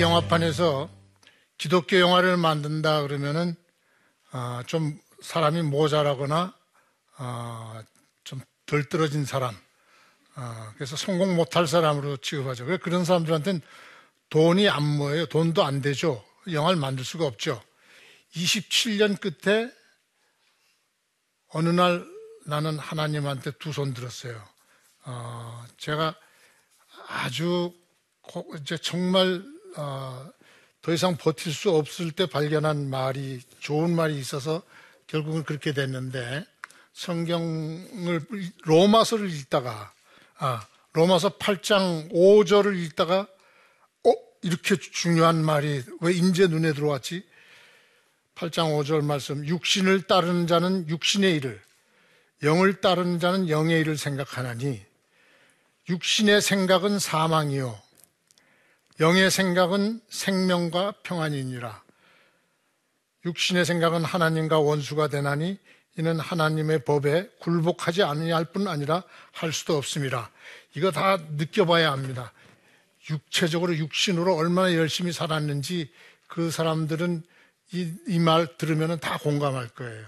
영화판에서 기독교 영화를 만든다 그러면은 어, 좀 사람이 모자라거나 어, 좀덜 떨어진 사람, 어, 그래서 성공 못할 사람으로 취급하죠. 그래서 그런 사람들한테는 돈이 안 모여요. 돈도 안 되죠. 영화를 만들 수가 없죠. 27년 끝에 어느 날 나는 하나님한테 두 손 들었어요. 어, 제가 아주 고- 이제 정말 어, 더 이상 버틸 수 없을 때 발견한 말이 좋은 말이 있어서 결국은 그렇게 됐는데 성경을 로마서를 읽다가 아, 로마서 8장 5절을 읽다가 어 이렇게 중요한 말이 왜 인제 눈에 들어왔지? 8장 5절 말씀 육신을 따르는 자는 육신의 일을 영을 따르는 자는 영의 일을 생각하나니 육신의 생각은 사망이요 영의 생각은 생명과 평안이니라. 육신의 생각은 하나님과 원수가 되나니 이는 하나님의 법에 굴복하지 아니할 뿐 아니라 할 수도 없습니다. 이거 다 느껴봐야 합니다. 육체적으로 육신으로 얼마나 열심히 살았는지 그 사람들은 이 말 들으면 다 공감할 거예요.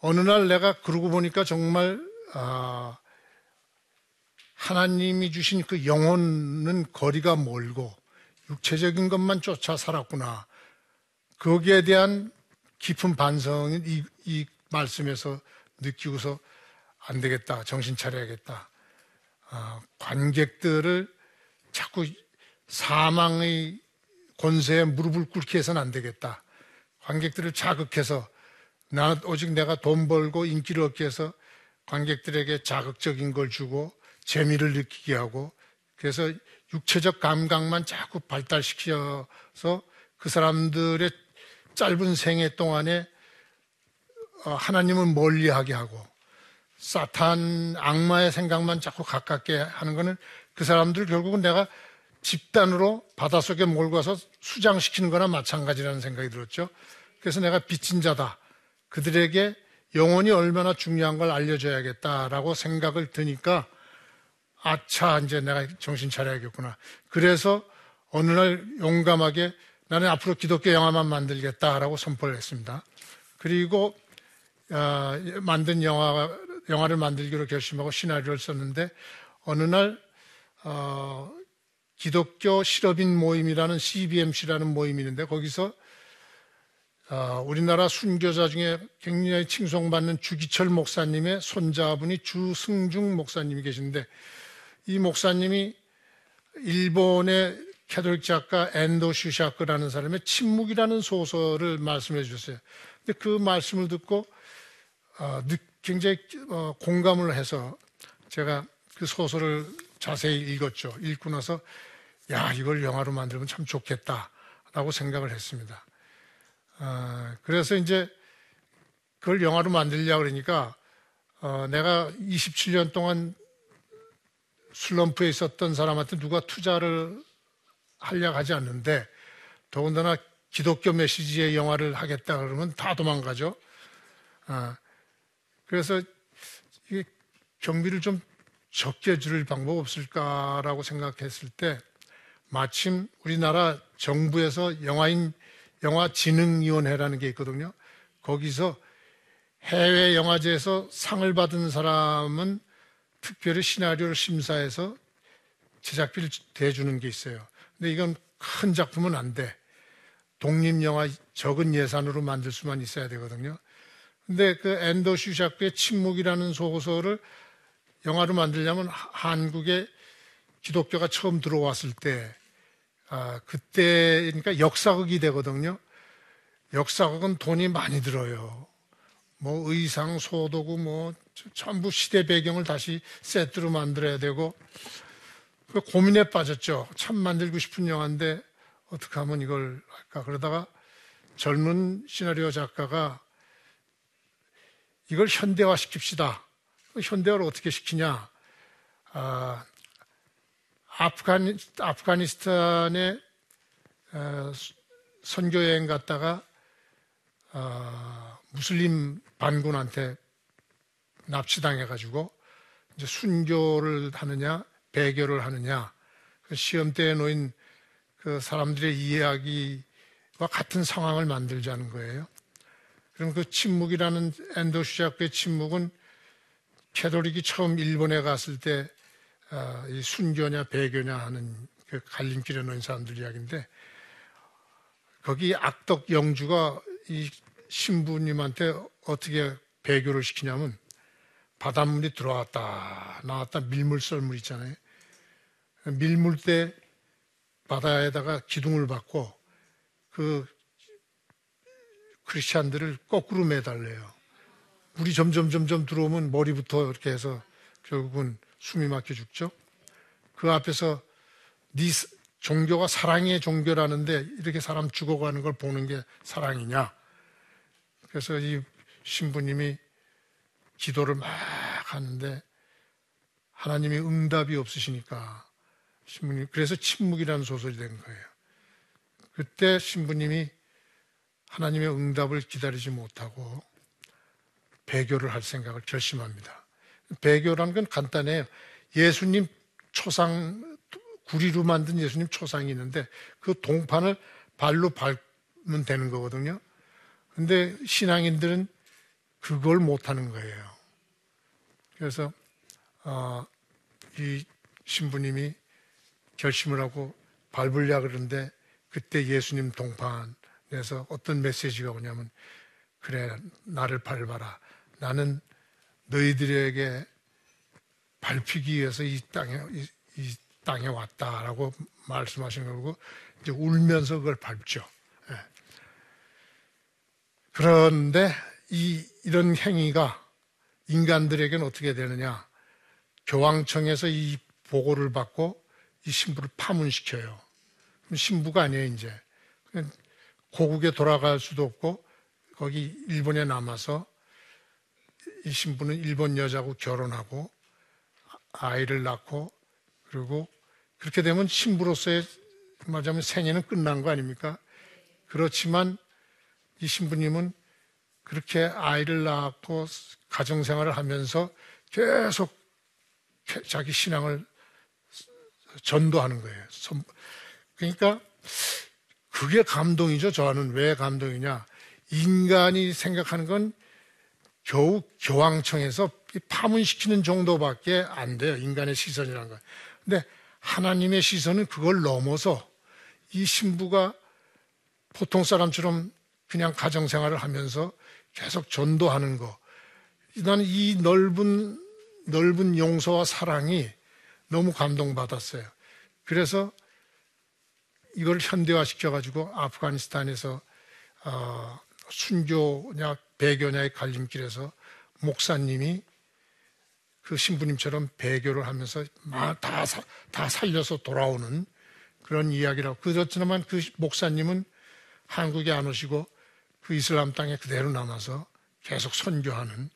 어느 날 내가 그러고 보니까 정말 아, 하나님이 주신 그 영혼은 거리가 멀고 육체적인 것만 쫓아 살았구나. 거기에 대한 깊은 반성이 이, 이 말씀에서 느끼고서 안 되겠다. 정신 차려야겠다. 아, 관객들을 자꾸 사망의 권세에 무릎을 꿇게 해서는 안 되겠다. 관객들을 자극해서 나는 오직 내가 돈 벌고 인기를 얻기 위해서 관객들에게 자극적인 걸 주고 재미를 느끼게 하고 그래서 육체적 감각만 자꾸 발달시켜서 그 사람들의 짧은 생애 동안에 어, 하나님을 멀리하게 하고 사탄 악마의 생각만 자꾸 가깝게 하는 것은 그 사람들 결국은 내가 집단으로 바닷속에 몰고 가서 수장시키는 거나 마찬가지라는 생각이 들었죠. 그래서 내가 빚진 자다. 그들에게 영혼이 얼마나 중요한 걸 알려줘야겠다라고 생각을 드니까 아차, 이제 내가 정신 차려야겠구나. 그래서 어느 날 용감하게 나는 앞으로 기독교 영화만 만들겠다라고 선포를 했습니다. 그리고 어, 만든 영화, 영화를 만들기로 결심하고 시나리오를 썼는데 어느 날 어, 기독교 실업인 모임이라는 CBMC라는 모임이 있는데 거기서 어, 우리나라 순교자 중에 굉장히 칭송받는 주기철 목사님의 손자분이 주승중 목사님이 계신데 이 목사님이 일본의 캐톨릭 작가 엔도 슈사쿠라는 사람의 침묵이라는 소설을 말씀해 주셨어요. 근데 그 말씀을 듣고 어, 굉장히 어, 공감을 해서 제가 그 소설을 자세히 읽었죠. 읽고 나서 야 이걸 영화로 만들면 참 좋겠다라고 생각을 했습니다. 어, 그래서 이제 그걸 영화로 만들려고 그러니까 어, 내가 27년 동안 슬럼프에 있었던 사람한테 누가 투자를 하려고 하지 않는데 더군다나 기독교 메시지의 영화를 하겠다 그러면 다 도망가죠. 어, 그래서 이 경비를 좀 적게 줄 방법 없을까라고 생각했을 때 마침 우리나라 정부에서 영화인 영화진흥위원회라는 게 있거든요. 거기서 해외 영화제에서 상을 받은 사람은 특별히 시나리오를 심사해서 제작비를 대주는 게 있어요. 근데 이건 큰 작품은 안 돼. 독립영화 적은 예산으로 만들 수만 있어야 되거든요. 근데 그 엔더 슈샤크의 침묵이라는 소설을 영화로 만들려면 한국에 기독교가 처음 들어왔을 때, 아, 그때, 그러니까 역사극이 되거든요. 역사극은 돈이 많이 들어요. 뭐 의상, 소도구, 뭐 전부 시대 배경을 다시 세트로 만들어야 되고 그 고민에 빠졌죠. 참 만들고 싶은 영화인데 어떻게 하면 이걸 할까 그러다가 젊은 시나리오 작가가 이걸 현대화 시킵시다. 현대화를 어떻게 시키냐? 아, 아프가니, 아프가니스탄에 어, 선교 여행 갔다가 어, 무슬림 반군한테 납치당해가지고 이제 순교를 하느냐 배교를 하느냐 그 시험대에 놓인 그 사람들의 이야기와 같은 상황을 만들자는 거예요. 그럼 그 침묵이라는 엔도 슈자크의 침묵은 캐톨릭이 처음 일본에 갔을 때이 어, 순교냐 배교냐 하는 그 갈림길에 놓인 사람들 이야기인데 거기 악덕 영주가 이 신부님한테 어떻게 배교를 시키냐면 바닷물이 들어왔다 나왔다 밀물 썰물 있잖아요. 밀물 때 바다에다가 기둥을 받고 그 크리스찬들을 거꾸로 매달래요. 물이 점점 점점 들어오면 머리부터 이렇게 해서 결국은 숨이 막혀 죽죠. 그 앞에서 네 종교가 사랑의 종교라는데 이렇게 사람 죽어가는 걸 보는 게 사랑이냐? 그래서 이 신부님이 기도를 막 하는데 하나님이 응답이 없으시니까 신부님 그래서 침묵이라는 소설이 된 거예요. 그때 신부님이 하나님의 응답을 기다리지 못하고 배교를 할 생각을 결심합니다. 배교라는 건 간단해요. 예수님 초상 구리로 만든 예수님 초상이 있는데 그 동판을 발로 밟으면 되는 거거든요. 근데 신앙인들은 그걸 못하는 거예요. 그래서 어, 이 신부님이 결심을 하고 밟으려 그러는데 그때 예수님 동판에서 어떤 메시지가 오냐면 그래 나를 밟아라 나는 너희들에게 밟히기 위해서 이 땅에 이, 이 땅에 왔다라고 말씀하신 거고 이제 울면서 그걸 밟죠. 예. 그런데 이 이런 행위가 인간들에게는 어떻게 되느냐? 교황청에서 이 보고를 받고 이 신부를 파문시켜요. 신부가 아니에요, 이제. 고국에 돌아갈 수도 없고 거기 일본에 남아서 이 신부는 일본 여자하고 결혼하고 아이를 낳고 그리고 그렇게 되면 신부로서의 말하자면 생애는 끝난 거 아닙니까? 그렇지만 이 신부님은 그렇게 아이를 낳고 가정생활을 하면서 계속 자기 신앙을 전도하는 거예요. 그러니까 그게 감동이죠. 저는 왜 감동이냐? 인간이 생각하는 건 겨우 교황청에서 파문시키는 정도밖에 안 돼요. 인간의 시선이라는 건. 근데 하나님의 시선은 그걸 넘어서 이 신부가 보통 사람처럼 그냥 가정생활을 하면서 계속 전도하는 거. 나는 이 넓은, 넓은 용서와 사랑이 너무 감동받았어요. 그래서 이걸 현대화 시켜 가지고 아프가니스탄에서 어, 순교냐 배교냐의 갈림길에서 목사님이 그 신부님처럼 배교를 하면서 다, 다 살려서 돌아오는 그런 이야기라고. 그렇지만 그 목사님은 한국에 안 오시고 그 이슬람 땅에 그대로 남아서 계속 선교하는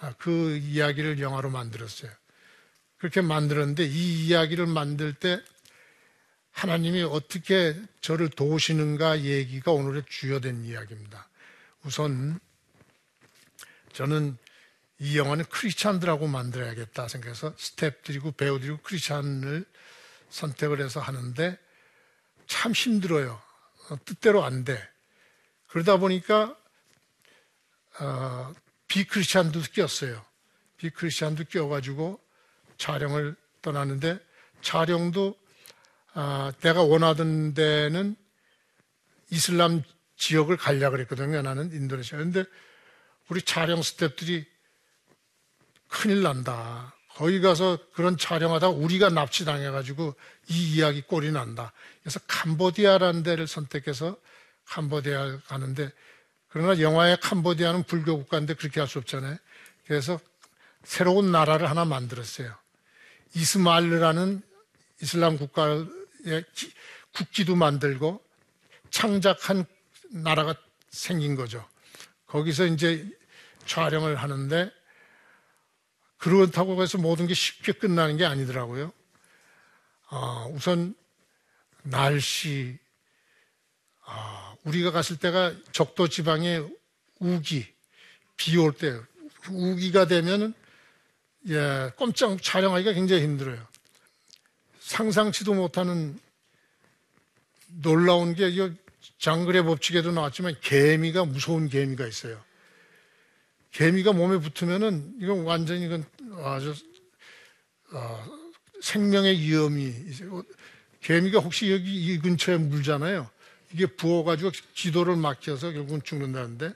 아, 그 이야기를 영화로 만들었어요. 그렇게 만들었는데 이 이야기를 만들 때 하나님이 어떻게 저를 도우시는가 얘기가 오늘의 주요된 이야기입니다. 우선 저는 이 영화는 크리스찬들하고 만들어야겠다 생각해서 스탭들이고 배우들이고 크리스찬을 선택을 해서 하는데 참 힘들어요. 어, 뜻대로 안 돼. 그러다 보니까 어, 비크리스찬도 꼈어요. 비크리스찬도 껴가지고 촬영을 떠나는데 촬영도 어, 내가 원하던 데는 이슬람 지역을 가려 그랬거든요. 나는 인도네시아. 근데 우리 촬영 스탭들이 큰일 난다. 거기 가서 그런 촬영하다 우리가 납치당해가지고 이 이야기 꼴이 난다. 그래서 캄보디아라는 데를 선택해서 캄보디아 가는데 그러나 영화의 캄보디아는 불교 국가인데 그렇게 할 수 없잖아요. 그래서 새로운 나라를 하나 만들었어요. 이스마일라는 이슬람 국가의 기- 국기도 만들고 창작한 나라가 생긴 거죠. 거기서 이제 촬영을 하는데 그렇다고 해서 모든 게 쉽게 끝나는 게 아니더라고요. 아, 우선 날씨, 아, 우리가 갔을 때가 적도 지방에 우기, 비 올 때, 우기가 되면은, 예, 꼼짝 촬영하기가 굉장히 힘들어요. 상상치도 못하는 놀라운 게, 이 장글의 법칙에도 나왔지만, 개미가, 무서운 개미가 있어요. 개미가 몸에 붙으면은, 이건 완전히 이건 아주, 아, 생명의 위험이. 개미가 혹시 여기 이 근처에 물잖아요. 이게 부어가지고 기도를 막혀서 결국은 죽는다는데.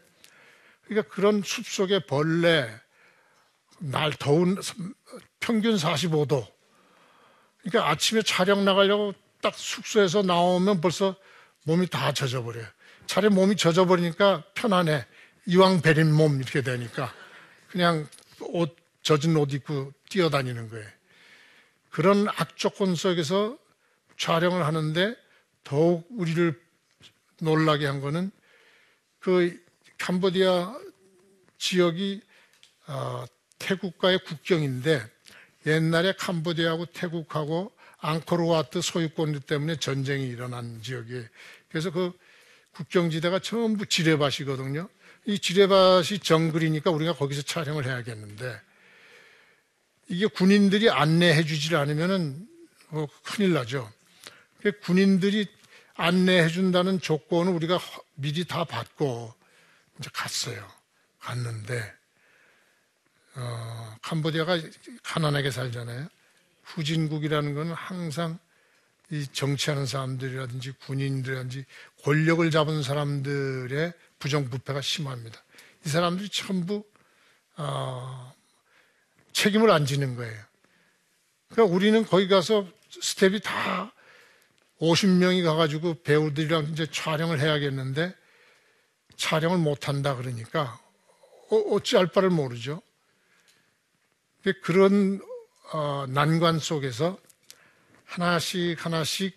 그러니까 그런 숲 속에 벌레, 날 더운 평균 45도. 그러니까 아침에 촬영 나가려고 딱 숙소에서 나오면 벌써 몸이 다 젖어버려요. 차라리 몸이 젖어버리니까 편안해. 이왕 베린 몸 이렇게 되니까 그냥 옷, 젖은 옷 입고 뛰어다니는 거예요. 그런 악조건 속에서 촬영을 하는데 더욱 우리를 놀라게 한 거는 그 캄보디아 지역이 어, 태국과의 국경인데 옛날에 캄보디아하고 태국하고 앙코르와트 소유권 때문에 전쟁이 일어난 지역이에요. 그래서 그 국경지대가 전부 지뢰밭이거든요. 이 지뢰밭이 정글이니까 우리가 거기서 촬영을 해야겠는데 이게 군인들이 안내해 주질 않으면은 어, 큰일 나죠. 그 군인들이 안내해 준다는 조건을 우리가 허- 미리 다 받고 이제 갔어요. 갔는데 어, 캄보디아가 가난하게 살잖아요. 후진국이라는 건 항상 이 정치하는 사람들이라든지 군인들이라든지 권력을 잡은 사람들의 부정부패가 심합니다. 이 사람들이 전부 어, 책임을 안 지는 거예요. 그러니까 우리는 거기 가서 스텝이 다 50명이 가가지고 배우들이랑 이제 촬영을 해야겠는데 촬영을 못 한다 그러니까 어, 어찌할 바를 모르죠. 그런 어, 난관 속에서 하나씩 하나씩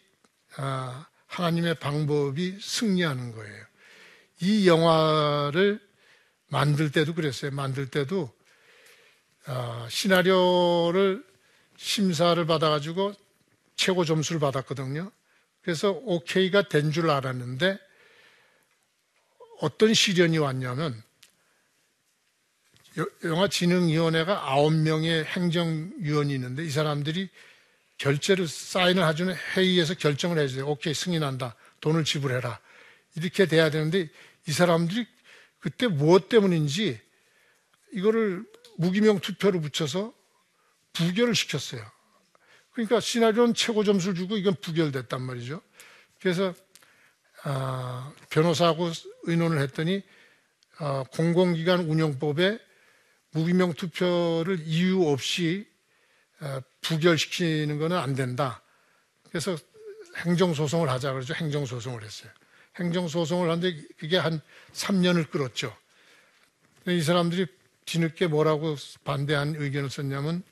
아, 하나님의 방법이 승리하는 거예요. 이 영화를 만들 때도 그랬어요. 만들 때도 아, 시나리오를 심사를 받아가지고 최고 점수를 받았거든요. 그래서 오케이가 된 줄 알았는데 어떤 시련이 왔냐면 여- 영화진흥위원회가 아홉 명의 행정위원이 있는데 이 사람들이 결제를 사인을 해주는 회의에서 결정을 해줘요. 오케이 승인한다. 돈을 지불해라. 이렇게 돼야 되는데 이 사람들이 그때 무엇 때문인지 이거를 무기명 투표로 붙여서 부결을 시켰어요. 그러니까 시나리오는 최고 점수를 주고 이건 부결됐단 말이죠. 그래서 아, 변호사하고 의논을 했더니 아, 공공기관 운영법에 무기명 투표를 이유 없이 아, 부결시키는 것은 안 된다. 그래서 행정소송을 하자 그러죠. 행정소송을 했어요. 행정소송을 하는데 그게 한 3년을 끌었죠. 이 사람들이 뒤늦게 뭐라고 반대한 의견을 썼냐면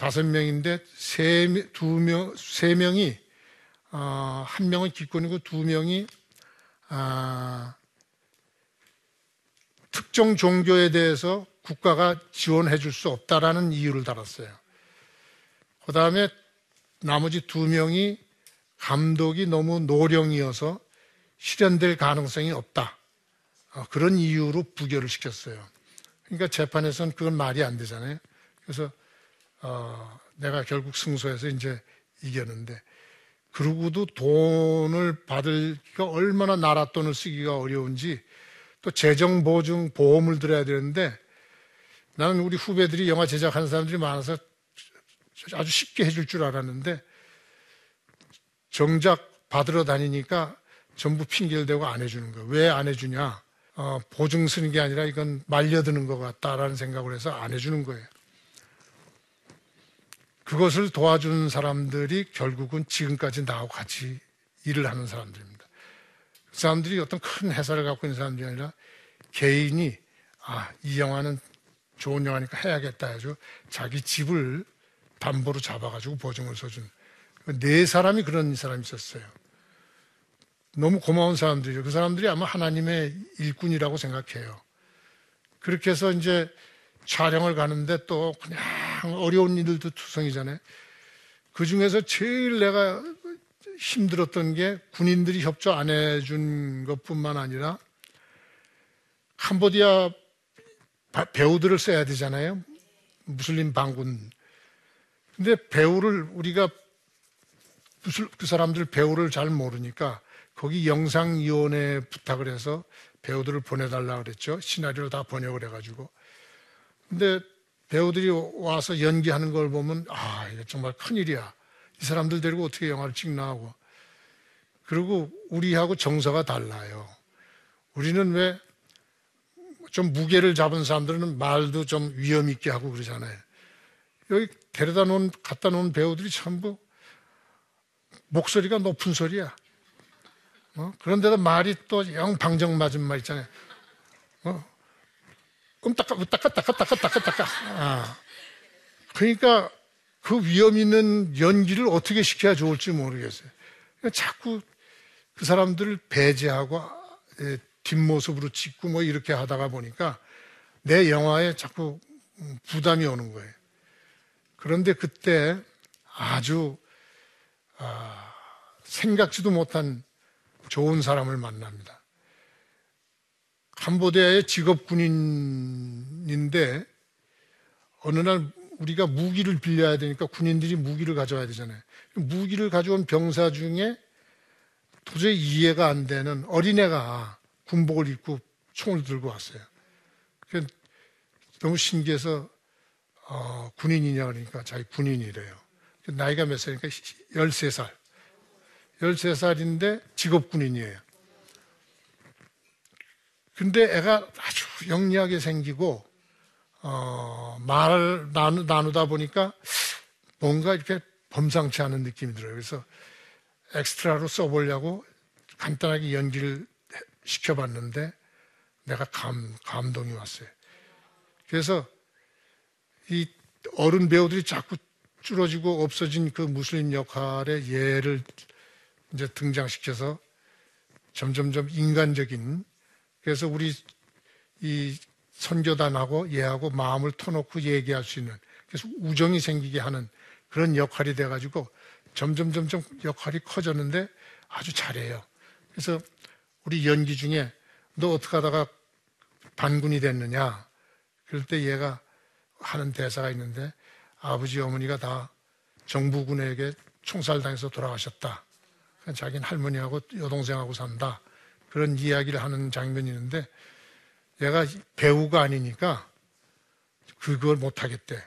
다섯 명인데 세, 두 명, 세 명이, 어, 한 명은 기권이고 두 명이, 아, 특정 종교에 대해서 국가가 지원해 줄 수 없다라는 이유를 달았어요. 그 다음에 나머지 두 명이 감독이 너무 노령이어서 실현될 가능성이 없다. 어, 그런 이유로 부결을 시켰어요. 그러니까 재판에서는 그건 말이 안 되잖아요. 그래서 어, 내가 결국 승소해서 이제 이겼는데 그러고도 돈을 받을기가 얼마나 나라 돈을 쓰기가 어려운지 또 재정 보증 보험을 들어야 되는데 나는 우리 후배들이 영화 제작하는 사람들이 많아서 아주 쉽게 해줄 줄 알았는데 정작 받으러 다니니까 전부 핑계를 대고 안 해주는 거예요. 왜 안 해주냐? 어, 보증 쓰는 게 아니라 이건 말려드는 것 같다라는 생각을 해서 안 해주는 거예요. 그것을 도와준 사람들이 결국은 지금까지 나하고 같이 일을 하는 사람들입니다. 그 사람들이 어떤 큰 회사를 갖고 있는 사람들이 아니라 개인이 아, 이 영화는 좋은 영화니까 해야겠다 해서 자기 집을 담보로 잡아가지고 보증을 써준 네 사람이 그런 사람이 있었어요. 너무 고마운 사람들이죠. 그 사람들이 아마 하나님의 일꾼이라고 생각해요. 그렇게 해서 이제 촬영을 가는데 또 그냥 어려운 일들도 투성이잖아요. 그 중에서 제일 내가 힘들었던 게 군인들이 협조 안 해준 것 뿐만 아니라 캄보디아 배우들을 써야 되잖아요. 무슬림 반군. 근데 배우를 우리가 그 사람들 배우를 잘 모르니까 거기 영상위원회 부탁을 해서 배우들을 보내달라 그랬죠. 시나리오를 다 번역을 해가지고. 근데 배우들이 와서 연기하는 걸 보면 아 이거 정말 큰일이야. 이 사람들 데리고 어떻게 영화를 찍나 하고. 그리고 우리하고 정서가 달라요. 우리는 왜 좀 무게를 잡은 사람들은 말도 좀 위험 있게 하고 그러잖아요. 여기 데려다 놓은 갖다 놓은 배우들이 전부 목소리가 높은 소리야. 어? 그런데도 말이 또 영 방정 맞은 말 있잖아요. 어? 끔따까, 으따까, 따까, 따까, 따까, 따까. 아. 그러니까 그 위험 있는 연기를 어떻게 시켜야 좋을지 모르겠어요. 그러니까 자꾸 그 사람들을 배제하고 예, 뒷모습으로 찍고 뭐 이렇게 하다가 보니까 내 영화에 자꾸 부담이 오는 거예요. 그런데 그때 아주 아, 생각지도 못한 좋은 사람을 만납니다. 캄보디아의 직업 군인인데 어느 날 우리가 무기를 빌려야 되니까 군인들이 무기를 가져와야 되잖아요. 무기를 가져온 병사 중에 도저히 이해가 안 되는 어린애가 군복을 입고 총을 들고 왔어요. 너무 신기해서 어, 군인이냐 그러니까 자기 군인이래요. 나이가 몇 살이니까 13살. 13살인데 직업 군인이에요. 근데 애가 아주 영리하게 생기고 어, 말을 나누, 나누다 보니까 뭔가 이렇게 범상치 않은 느낌이 들어요. 그래서 엑스트라로 써보려고 간단하게 연기를 시켜봤는데 내가 감, 감동이 왔어요. 그래서 이 어른 배우들이 자꾸 줄어지고 없어진 그 무슬림 역할의 예를 이제 등장시켜서 점점점 인간적인 그래서 우리 이 선교단하고 얘하고 마음을 터놓고 얘기할 수 있는 그래서 우정이 생기게 하는 그런 역할이 돼가지고 점점 점점 역할이 커졌는데 아주 잘해요. 그래서 우리 연기 중에 너 어떻게 하다가 반군이 됐느냐? 그럴 때 얘가 하는 대사가 있는데 아버지 어머니가 다 정부군에게 총살당해서 돌아가셨다. 자기는 할머니하고 여동생하고 산다. 그런 이야기를 하는 장면이 있는데 얘가 배우가 아니니까 그걸 못하겠대.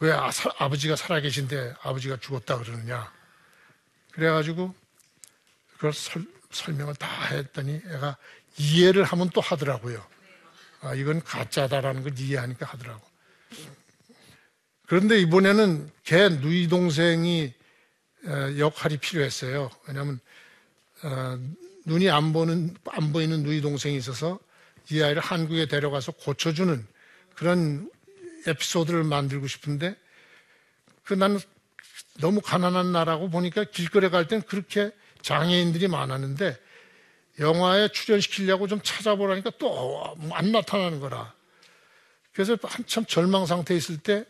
왜 아, 버지가 살아계신데 아버지가 죽었다 그러느냐. 그래가지고 그걸 설, 설명을 다 했더니 애가 이해를 하면 또 하더라고요. 아, 이건 가짜다라는 걸 이해하니까 하더라고. 그런데 이번에는 걔 누이 동생이 어, 역할이 필요했어요. 왜냐하면 어, 눈이 안 보는 안 보이는 누이 동생이 있어서 이 아이를 한국에 데려가서 고쳐주는 그런 에피소드를 만들고 싶은데 그 나는 너무 가난한 나라고 보니까 길거리 갈 땐 그렇게 장애인들이 많았는데 영화에 출연시키려고 좀 찾아보라니까 또 안 나타나는 거라. 그래서 한참 절망 상태에 있을 때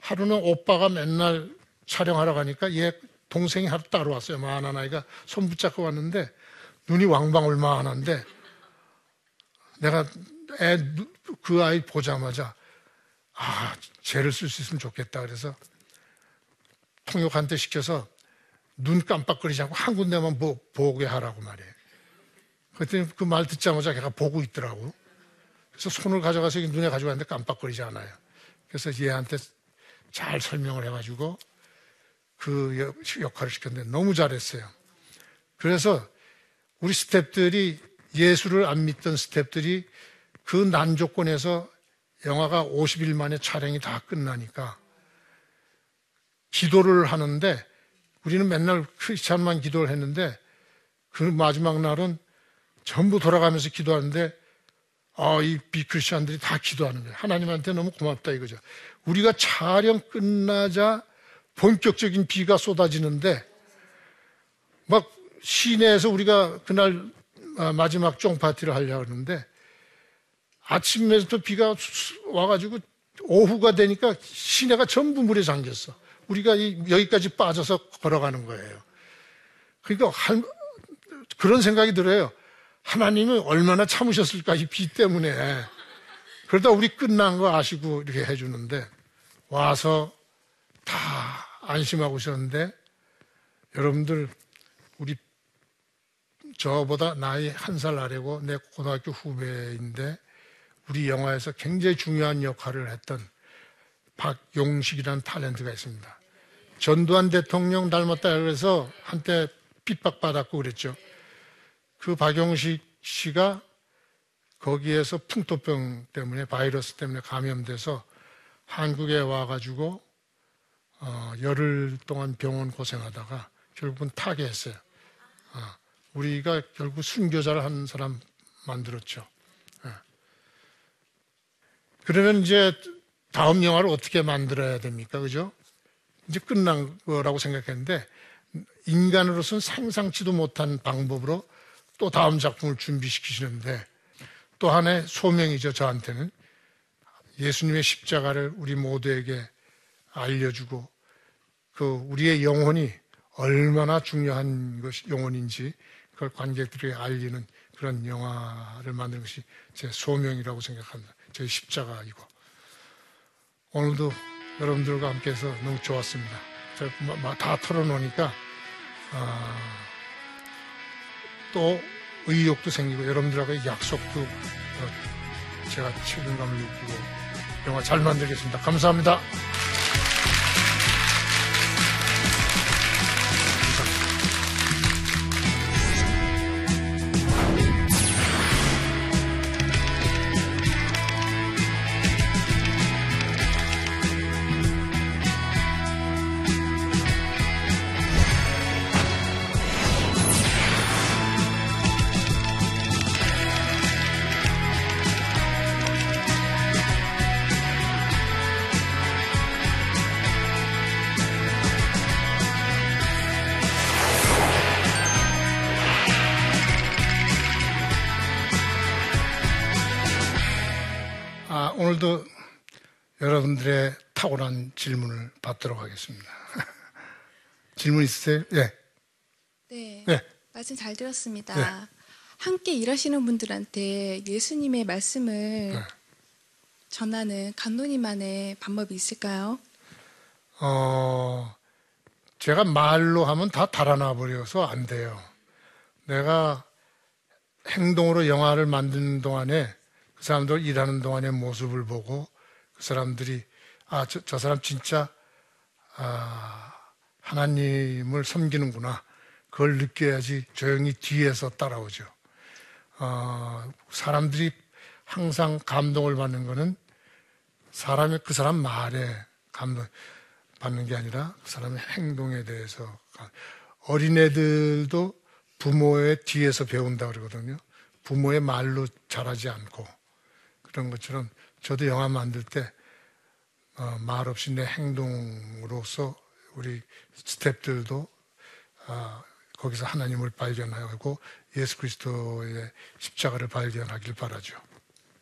하루는 오빠가 맨날 촬영하러 가니까 얘 동생이 하루 따로 왔어요. 만한 아이가 손 붙잡고 왔는데 눈이 왕방울만한데 내가 애, 그 아이 보자마자 아, 죄를 쓸 수 있으면 좋겠다. 그래서 통역한테 시켜서 눈 깜빡거리지 않고 한 군데만 보, 보게 하라고 말이에요. 그랬더니 그 말 듣자마자 걔가 보고 있더라고. 그래서 손을 가져가서 눈에 가져갔는데 깜빡거리지 않아요. 그래서 얘한테 잘 설명을 해가지고 그 역할을 시켰는데 너무 잘했어요. 그래서 우리 스탭들이 예수를 안 믿던 스탭들이 그 난조건에서 영화가 50일 만에 촬영이 다 끝나니까 기도를 하는데 우리는 맨날 크리스찬만 기도를 했는데 그 마지막 날은 전부 돌아가면서 기도하는데 아, 이 비크리스찬들이 다 기도하는 거예요. 하나님한테 너무 고맙다 이거죠. 우리가 촬영 끝나자 본격적인 비가 쏟아지는데 막 시내에서 우리가 그날 아, 마지막 쫑 파티를 하려고 하는데 아침에부터 비가 와가지고 오후가 되니까 시내가 전부 물에 잠겼어. 우리가 여기까지 빠져서 걸어가는 거예요. 그러니까 할, 그런 생각이 들어요. 하나님은 얼마나 참으셨을까, 이 비 때문에. 그러다 우리 끝난 거 아시고 이렇게 해주는데, 와서 다 안심하고 있었는데, 여러분들, 우리 저보다 나이 한 살 아래고 내 고등학교 후배인데, 우리 영화에서 굉장히 중요한 역할을 했던 박용식이라는 탤런트가 있습니다. 전두환 대통령 닮았다 그래서 한때 핍박받았고 그랬죠. 그 박용식 씨가 거기에서 풍토병 때문에 바이러스 때문에 감염돼서 한국에 와가지고 어, 열흘 동안 병원 고생하다가 결국은 타계했어요. 어, 우리가 결국 순교자를 한 사람 만들었죠. 어. 그러면 이제 다음 영화를 어떻게 만들어야 됩니까? 그죠? 이제 끝난 거라고 생각했는데 인간으로서는 상상치도 못한 방법으로 또 다음 작품을 준비시키시는데 또 하나의 소명이죠, 저한테는. 예수님의 십자가를 우리 모두에게 알려주고 그 우리의 영혼이 얼마나 중요한 것이 영혼인지 그걸 관객들에게 알리는 그런 영화를 만드는 것이 제 소명이라고 생각합니다. 저희 십자가이고. 오늘도 여러분들과 함께해서 너무 좋았습니다. 다 털어놓으니까 아, 또 의욕도 생기고 여러분들하고의 약속도 어, 제가 책임감을 느끼고 영화 잘 만들겠습니다. 감사합니다. 받도록 하겠습니다. 질문 있으세요? 예. 네. 네. 말씀 잘 들었습니다. 네. 함께 일하시는 분들한테 예수님의 말씀을 네. 전하는 감독님만의 방법이 있을까요? 어, 제가 말로 하면 다 달아나 버려서 안 돼요. 내가 행동으로 영화를 만드는 동안에 그 사람들 일하는 동안의 모습을 보고 그 사람들이 아, 저, 저 사람 진짜 아, 하나님을 섬기는구나. 그걸 느껴야지 조용히 뒤에서 따라오죠. 어, 사람들이 항상 감동을 받는 거는 사람의 그 사람 말에 감동 받는 게 아니라 그 사람의 행동에 대해서 어린애들도 부모의 뒤에서 배운다 그러거든요. 부모의 말로 자라지 않고 그런 것처럼 저도 영화 만들 때 말 어, 없이 내 행동으로서 우리 스탭들도 어, 거기서 하나님을 발견하고 예수 그리스도의 십자가를 발견하길 바라죠.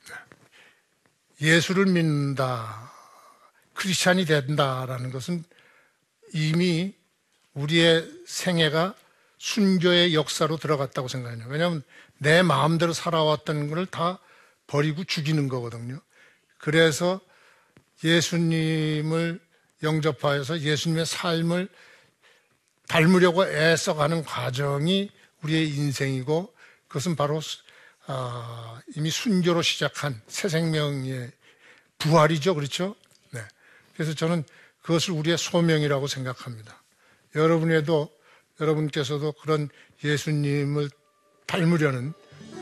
네. 예수를 믿는다, 크리스찬이 된다라는 것은 이미 우리의 생애가 순교의 역사로 들어갔다고 생각해요. 왜냐하면 내 마음대로 살아왔던 것을 다 버리고 죽이는 거거든요. 그래서 예수님을 영접하여서 예수님의 삶을 닮으려고 애써가는 과정이 우리의 인생이고 그것은 바로 어, 이미 순교로 시작한 새 생명의 부활이죠. 그렇죠? 네. 그래서 저는 그것을 우리의 소명이라고 생각합니다. 여러분에도 여러분께서도 그런 예수님을 닮으려는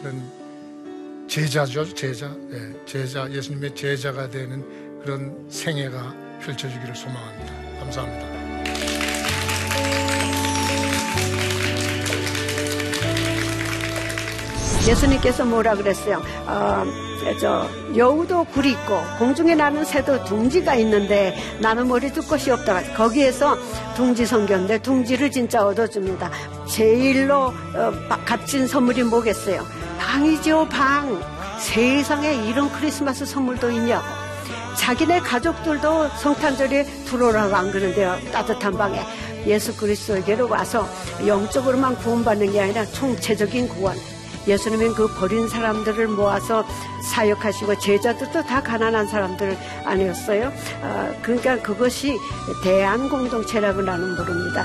그런 제자죠, 제자. 네, 제자, 예수님의 제자가 되는 그런 생애가 펼쳐지기를 소망합니다. 감사합니다. 예수님께서 뭐라 그랬어요? 어, 저 여우도 굴이 있고 공중에 나는 새도 둥지가 있는데 나는 머리 둘 곳이 없다. 거기에서 둥지 성경인데 둥지를 진짜 얻어줍니다. 제일로 어, 바- 값진 선물이 뭐겠어요? 방이죠 방. 세상에 이런 크리스마스 선물도 있냐고. 자기네 가족들도 성탄절에 들어오라고 안 그러는데요. 따뜻한 방에 예수 그리스도에게로 와서 영적으로만 구원받는 게 아니라 총체적인 구원. 예수님은 그 버린 사람들을 모아서 사역하시고 제자들도 다 가난한 사람들 아니었어요. 어, 그러니까 그것이 대한 공동체라고 나는 부릅니다.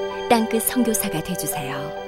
땅끝 선교사가 되주세요.